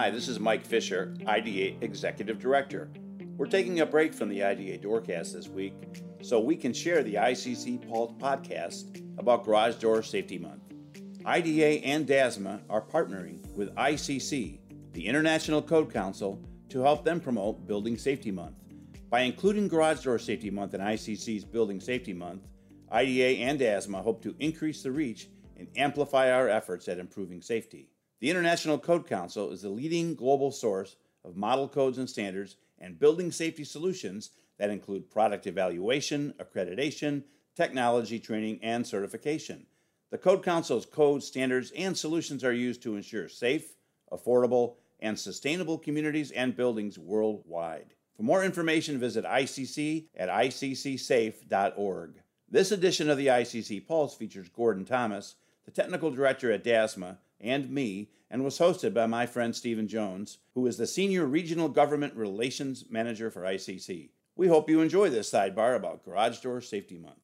Hi, this is Mike Fisher, IDA Executive Director. We're taking a break from the IDA Doorcast this week so we can share the ICC podcast about Garage Door Safety Month. IDA and DASMA are partnering with ICC, the International Code Council, to help them promote Building Safety Month. By including Garage Door Safety Month in ICC's Building Safety Month, IDA and DASMA hope to increase the reach and amplify our efforts at improving safety. The International Code Council is the leading global source of model codes and standards and building safety solutions that include product evaluation, accreditation, technology training, and certification. The Code Council's codes, standards, and solutions are used to ensure safe, affordable, and sustainable communities and buildings worldwide. For more information, visit ICC at iccsafe.org. This edition of the ICC Pulse features Gordon Thomas, the technical director at DASMA, and me, and was hosted by my friend Stephen Jones, who is the Senior Regional Government Relations Manager for ICC. We hope you enjoy this sidebar about Garage Door Safety Month.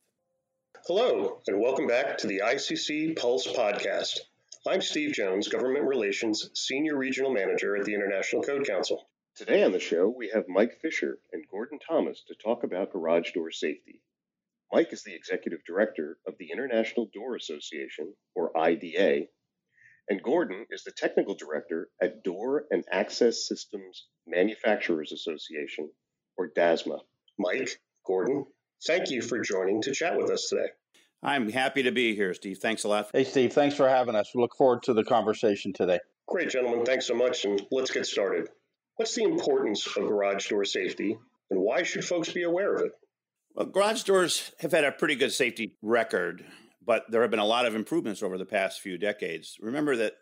Hello, and welcome back to the ICC Pulse podcast. I'm Steve Jones, Government Relations Senior Regional Manager at the International Code Council. Today on the show, we have Mike Fisher and Gordon Thomas to talk about garage door safety. Mike is the Executive Director of the International Door Association, or IDA, and Gordon is the Technical Director at Door and Access Systems Manufacturers Association, or DASMA. Mike, Gordon, thank you for joining to chat with us today. I'm happy to be here, Steve. Thanks a lot. Hey, Steve. Thanks for having us. We look forward to the conversation today. Great, gentlemen. Thanks so much. And let's get started. What's the importance of garage door safety, and why should folks be aware of it? Well, garage doors have had a pretty good safety record, but there have been a lot of improvements over the past few decades. Remember that,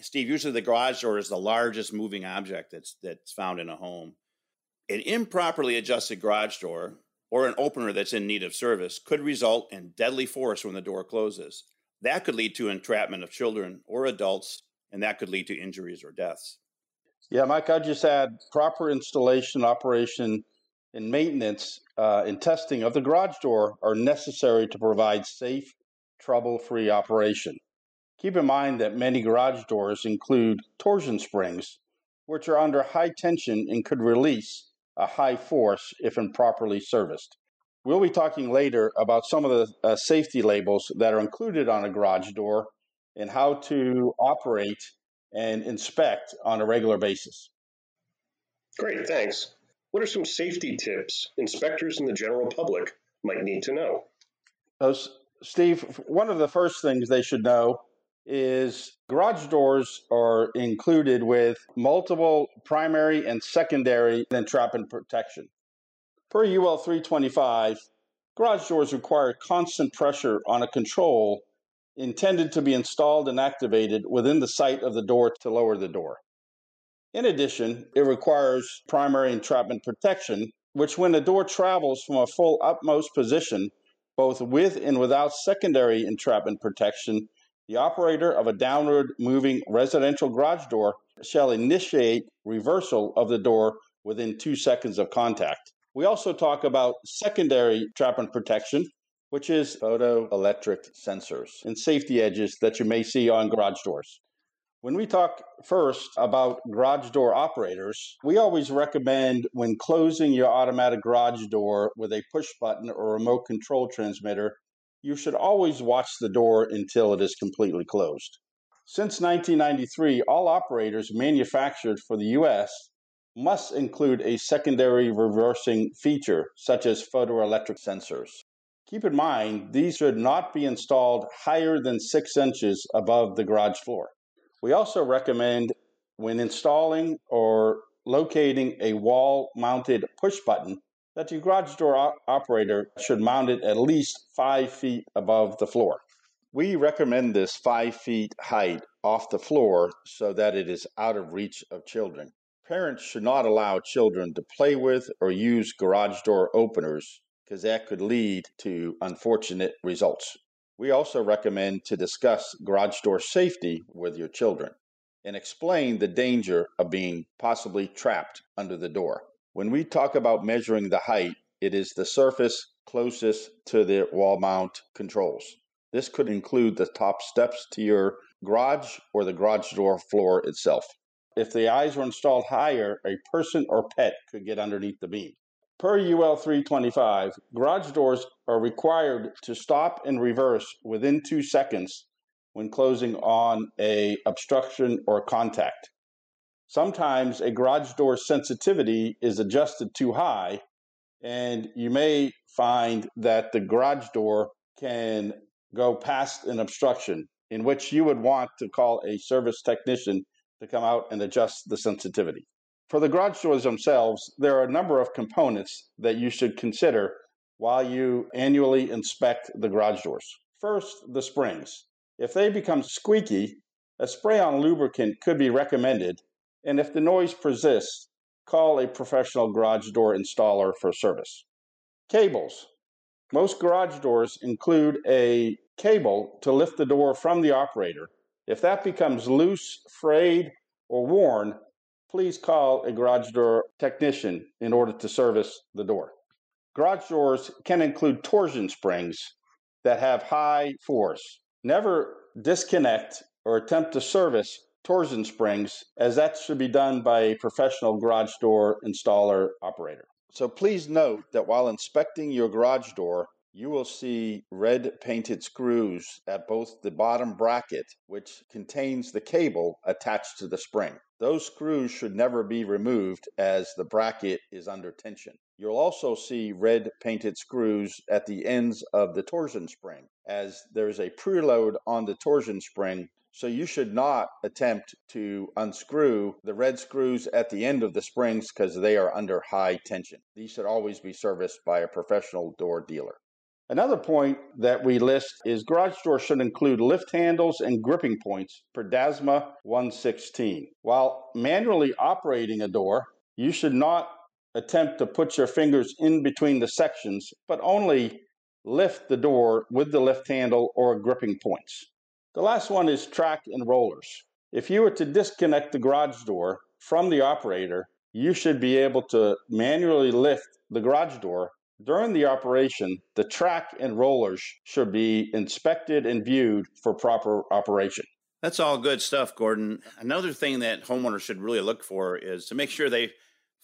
Steve, usually the garage door is the largest moving object that's, that's found in a home. An improperly adjusted garage door or an opener that's in need of service could result in deadly force when the door closes. That could lead to entrapment of children or adults, and that could lead to injuries or deaths. Yeah, Mike, I'd just add proper installation, operation, and maintenance uh, and testing of the garage door are necessary to provide safe, trouble free operation. Keep in mind that many garage doors include torsion springs, which are under high tension and could release a high force if improperly serviced. We'll be talking later about some of the uh, safety labels that are included on a garage door and how to operate and inspect on a regular basis. Great, thanks. What are some safety tips inspectors and the general public might need to know? Uh, Steve, one of the first things they should know is garage doors are included with multiple primary and secondary entrapment protection. Per UL 325, garage doors require constant pressure on a control intended to be installed and activated within the sight of the door to lower the door. In addition, it requires primary entrapment protection, which, when the door travels from a full upmost position, both with and without secondary entrapment protection, the operator of a downward moving residential garage door shall initiate reversal of the door within two seconds of contact. We also talk about secondary entrapment protection, which is photoelectric sensors and safety edges that you may see on garage doors. When we talk first about garage door operators, we always recommend when closing your automatic garage door with a push button or remote control transmitter you should always watch the door until it is completely closed. Since 1993, all operators manufactured for the US must include a secondary reversing feature, such as photoelectric sensors. Keep in mind, these should not be installed higher than six inches above the garage floor. We also recommend when installing or locating a wall mounted push button that your garage door op- operator should mount it at least five feet above the floor. We recommend this five feet height off the floor so that it is out of reach of children. Parents should not allow children to play with or use garage door openers because that could lead to unfortunate results. We also recommend to discuss garage door safety with your children and explain the danger of being possibly trapped under the door. When we talk about measuring the height, it is the surface closest to the wall mount controls. This could include the top steps to your garage or the garage door floor itself. If the eyes were installed higher, a person or pet could get underneath the beam. Per UL 325, garage doors are required to stop and reverse within two seconds when closing on a obstruction or contact. Sometimes a garage door sensitivity is adjusted too high, and you may find that the garage door can go past an obstruction, in which you would want to call a service technician to come out and adjust the sensitivity. For the garage doors themselves, there are a number of components that you should consider while you annually inspect the garage doors. First, the springs. If they become squeaky, a spray on lubricant could be recommended, and if the noise persists, call a professional garage door installer for service. Cables. Most garage doors include a cable to lift the door from the operator. If that becomes loose, frayed, or worn, please call a garage door technician in order to service the door. Garage doors can include torsion springs that have high force. Never disconnect or attempt to service torsion springs, as that should be done by a professional garage door installer operator. So please note that while inspecting your garage door, you will see red painted screws at both the bottom bracket, which contains the cable attached to the spring. Those screws should never be removed as the bracket is under tension. You'll also see red painted screws at the ends of the torsion spring, as there's a preload on the torsion spring so you should not attempt to unscrew the red screws at the end of the springs because they are under high tension. These should always be serviced by a professional door dealer. Another point that we list is garage doors should include lift handles and gripping points per DASMA 116. While manually operating a door, you should not attempt to put your fingers in between the sections, but only lift the door with the lift handle or gripping points. The last one is track and rollers. If you were to disconnect the garage door from the operator, you should be able to manually lift the garage door. During the operation, the track and rollers should be inspected and viewed for proper operation. That's all good stuff, Gordon. Another thing that homeowners should really look for is to make sure they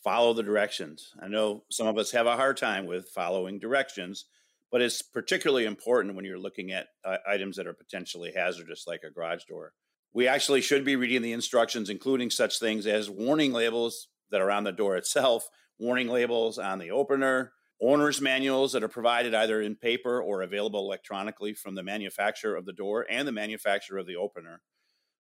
follow the directions. I know some of us have a hard time with following directions, but it's particularly important when you're looking at uh, items that are potentially hazardous, like a garage door. We actually should be reading the instructions, including such things as warning labels that are on the door itself, warning labels on the opener, owner's manuals that are provided either in paper or available electronically from the manufacturer of the door and the manufacturer of the opener.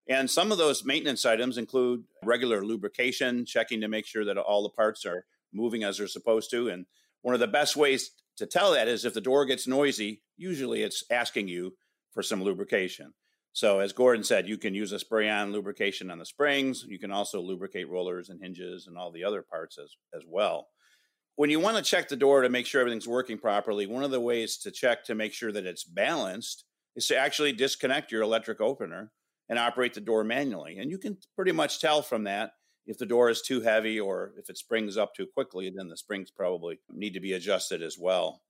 And some of those maintenance items include regular lubrication, checking to make sure that all the parts are moving as they're supposed to. And one of the best ways to tell that is if the door gets noisy, usually it's asking you for some lubrication. So, as Gordon said, you can use a spray on lubrication on the springs. You can also lubricate rollers and hinges and all the other parts as, as well. When you want to check the door to make sure everything's working properly, one of the ways to check to make sure that it's balanced is to actually disconnect your electric opener and operate the door manually. And you can pretty much tell from that if the door is too heavy or if it springs up too quickly, then the springs probably need to be adjusted as well.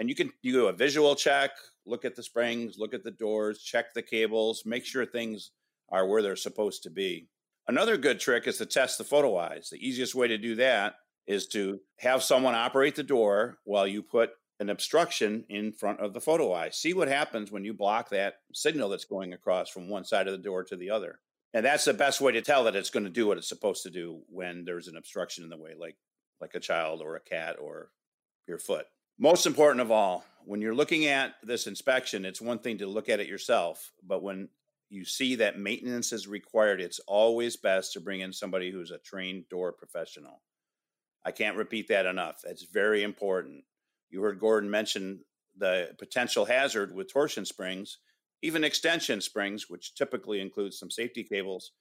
And you can you do a visual check, look at the springs, look at the doors, check the cables, make sure things are where they're supposed to be. Another good trick is to test the photo eyes. The easiest way to do that is to have someone operate the door while you put an obstruction in front of the photo eye. See what happens when you block that signal that's going across from one side of the door to the other. And that's the best way to tell that it's going to do what it's supposed to do when there's an obstruction in the way like like a child or a cat or your foot. Most important of all when you're looking at this inspection it's one thing to look at it yourself but when you see that maintenance is required it's always best to bring in somebody who's a trained door professional i can't repeat that enough that's very important you heard gordon mention the potential hazard with torsion springs even extension springs, which typically includes some safety cables,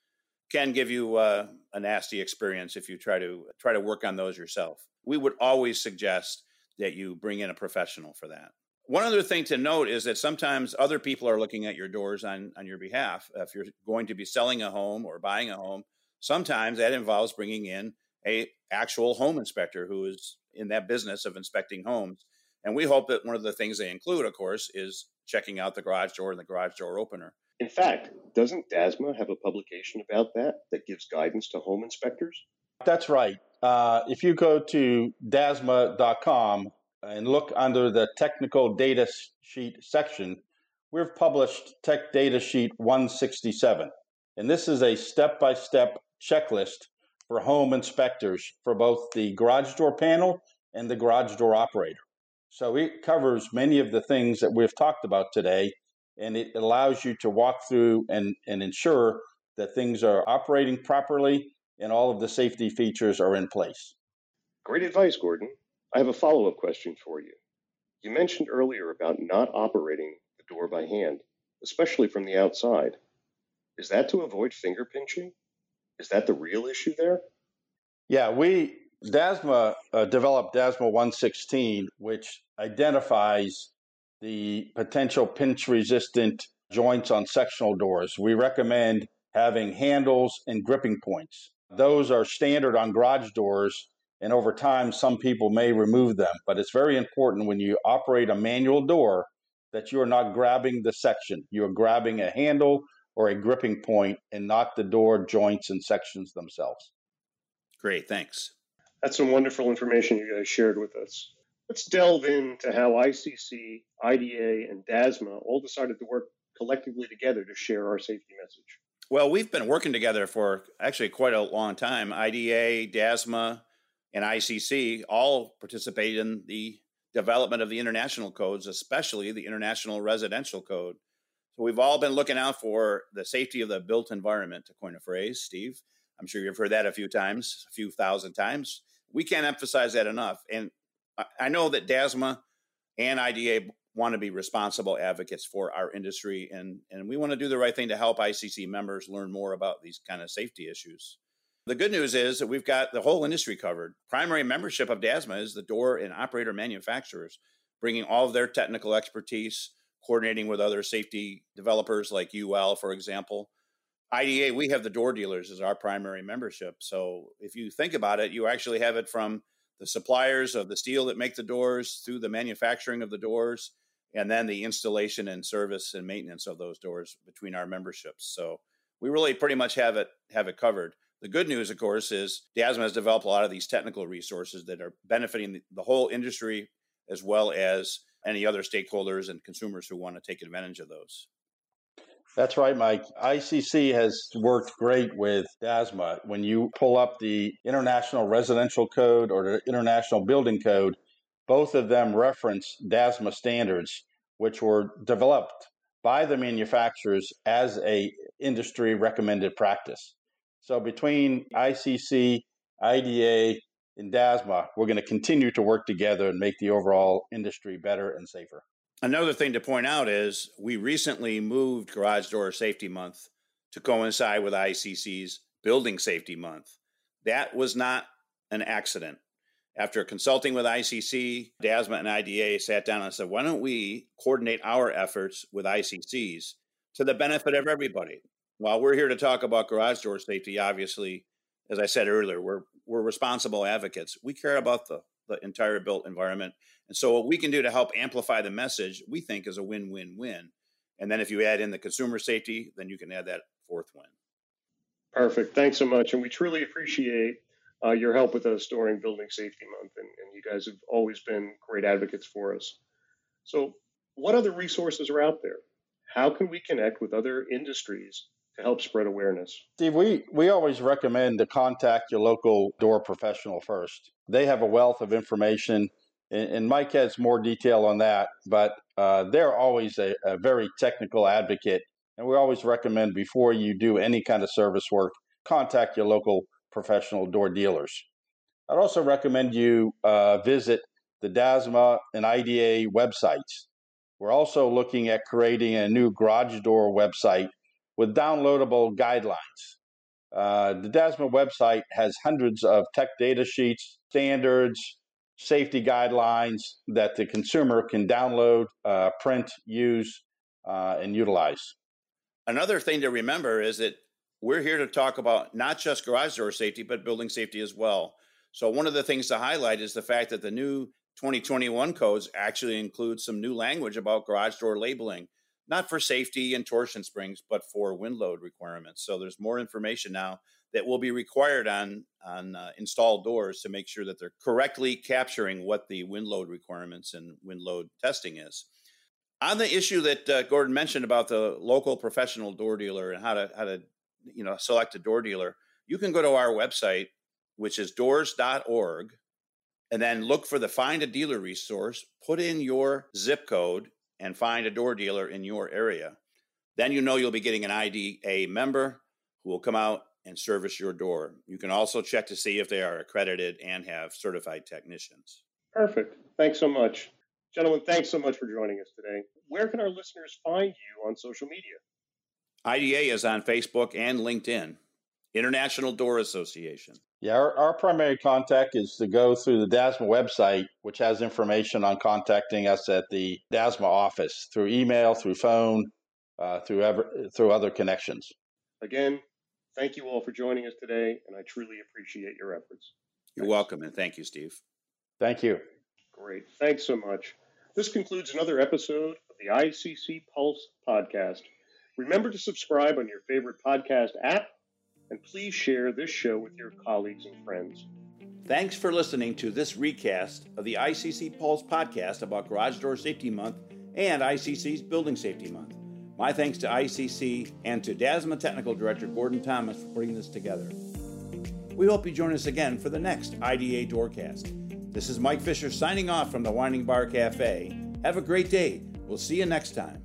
can give you uh, a nasty experience if you try to try to work on those yourself. We would always suggest that you bring in a professional for that. One other thing to note is that sometimes other people are looking at your doors on, on your behalf. If you're going to be selling a home or buying a home, sometimes that involves bringing in a actual home inspector who is in that business of inspecting homes. And we hope that one of the things they include, of course, is checking out the garage door and the garage door opener. In fact, doesn't DASMA have a publication about that that gives guidance to home inspectors? That's right. Uh, if you go to dasma.com and look under the technical data sheet section, we've published Tech Data Sheet 167. And this is a step by step checklist for home inspectors for both the garage door panel and the garage door operator. So it covers many of the things that we've talked about today, and it allows you to walk through and, and ensure that things are operating properly and all of the safety features are in place. Great advice, Gordon. I have a follow up question for you. You mentioned earlier about not operating the door by hand, especially from the outside. Is that to avoid finger pinching? Is that the real issue there? Yeah, we DASMA uh, developed DASMA 116, which identifies the potential pinch resistant joints on sectional doors. We recommend having handles and gripping points. Those are standard on garage doors, and over time, some people may remove them. But it's very important when you operate a manual door that you are not grabbing the section. You're grabbing a handle or a gripping point and not the door joints and sections themselves. Great, thanks. That's some wonderful information you guys shared with us. Let's delve into how ICC, IDA, and DASMA all decided to work collectively together to share our safety message. Well, we've been working together for actually quite a long time. IDA, DASMA, and ICC all participate in the development of the international codes, especially the International Residential Code. So we've all been looking out for the safety of the built environment, to coin a phrase, Steve. I'm sure you've heard that a few times, a few thousand times. We can't emphasize that enough. And I know that DASMA and IDA want to be responsible advocates for our industry and and we want to do the right thing to help ICC members learn more about these kind of safety issues. The good news is that we've got the whole industry covered. Primary membership of DASMA is the door and operator manufacturers, bringing all of their technical expertise, coordinating with other safety developers like UL, for example. IDA, we have the door dealers as our primary membership. So if you think about it, you actually have it from the suppliers of the steel that make the doors through the manufacturing of the doors and then the installation and service and maintenance of those doors between our memberships. So we really pretty much have it have it covered. The good news, of course, is DASMA has developed a lot of these technical resources that are benefiting the whole industry as well as any other stakeholders and consumers who want to take advantage of those. That's right, Mike. ICC has worked great with DASMA. When you pull up the International Residential Code or the International Building Code, both of them reference DASMA standards, which were developed by the manufacturers as a industry recommended practice. So between ICC, IDA, and DASMA, we're going to continue to work together and make the overall industry better and safer. Another thing to point out is we recently moved Garage Door Safety Month to coincide with ICC's Building Safety Month. That was not an accident. After consulting with ICC, DASMA, and IDA sat down and said, why don't we coordinate our efforts with ICC's to the benefit of everybody? While we're here to talk about garage door safety, obviously, as I said earlier, we're, we're responsible advocates. We care about the, the entire built environment. And so, what we can do to help amplify the message, we think is a win win win. And then, if you add in the consumer safety, then you can add that fourth win. Perfect. Thanks so much. And we truly appreciate uh, your help with us during Building Safety Month, and, and you guys have always been great advocates for us. So, what other resources are out there? How can we connect with other industries to help spread awareness? Steve, we, we always recommend to contact your local door professional first. They have a wealth of information, and, and Mike has more detail on that, but uh, they're always a, a very technical advocate. And we always recommend before you do any kind of service work, contact your local professional door dealers. I'd also recommend you uh, visit the DASMA and IDA websites. We're also looking at creating a new garage door website with downloadable guidelines. Uh, the DASMA website has hundreds of tech data sheets, standards, safety guidelines that the consumer can download, uh, print, use, uh, and utilize. Another thing to remember is that we're here to talk about not just garage door safety, but building safety as well. So, one of the things to highlight is the fact that the new 2021 codes actually include some new language about garage door labeling. Not for safety and torsion springs, but for wind load requirements. So there's more information now that will be required on on uh, installed doors to make sure that they're correctly capturing what the wind load requirements and wind load testing is. On the issue that uh, Gordon mentioned about the local professional door dealer and how to how to you know select a door dealer, you can go to our website, which is doors.org, and then look for the find a dealer resource. Put in your zip code and find a door dealer in your area. Then you know you'll be getting an IDA member who will come out and service your door. You can also check to see if they are accredited and have certified technicians. Perfect. Thanks so much. Gentlemen, thanks so much for joining us today. Where can our listeners find you on social media? IDA is on Facebook and LinkedIn. International Door Association. Yeah, our, our, primary contact is to go through the DASMA website, which has information on contacting us at the DASMA office through email, through phone, uh, through ever, through other connections. Again, thank you all for joining us today, and I truly appreciate your efforts. You're Thanks. welcome, and thank you, Steve. Thank you. Great. Thanks so much. This concludes another episode of the ICC Pulse podcast. Remember to subscribe on your favorite podcast app, and please share this show with your colleagues and friends. Thanks for listening to this recast of the ICC Pulse podcast about Garage Door Safety Month and ICC's Building Safety Month. My thanks to ICC and to DASMA Technical Director Gordon Thomas for putting this together. We hope you join us again for the next IDA Doorcast. This is Mike Fisher signing off from the Winding Bar Cafe. Have a great day. We'll see you next time.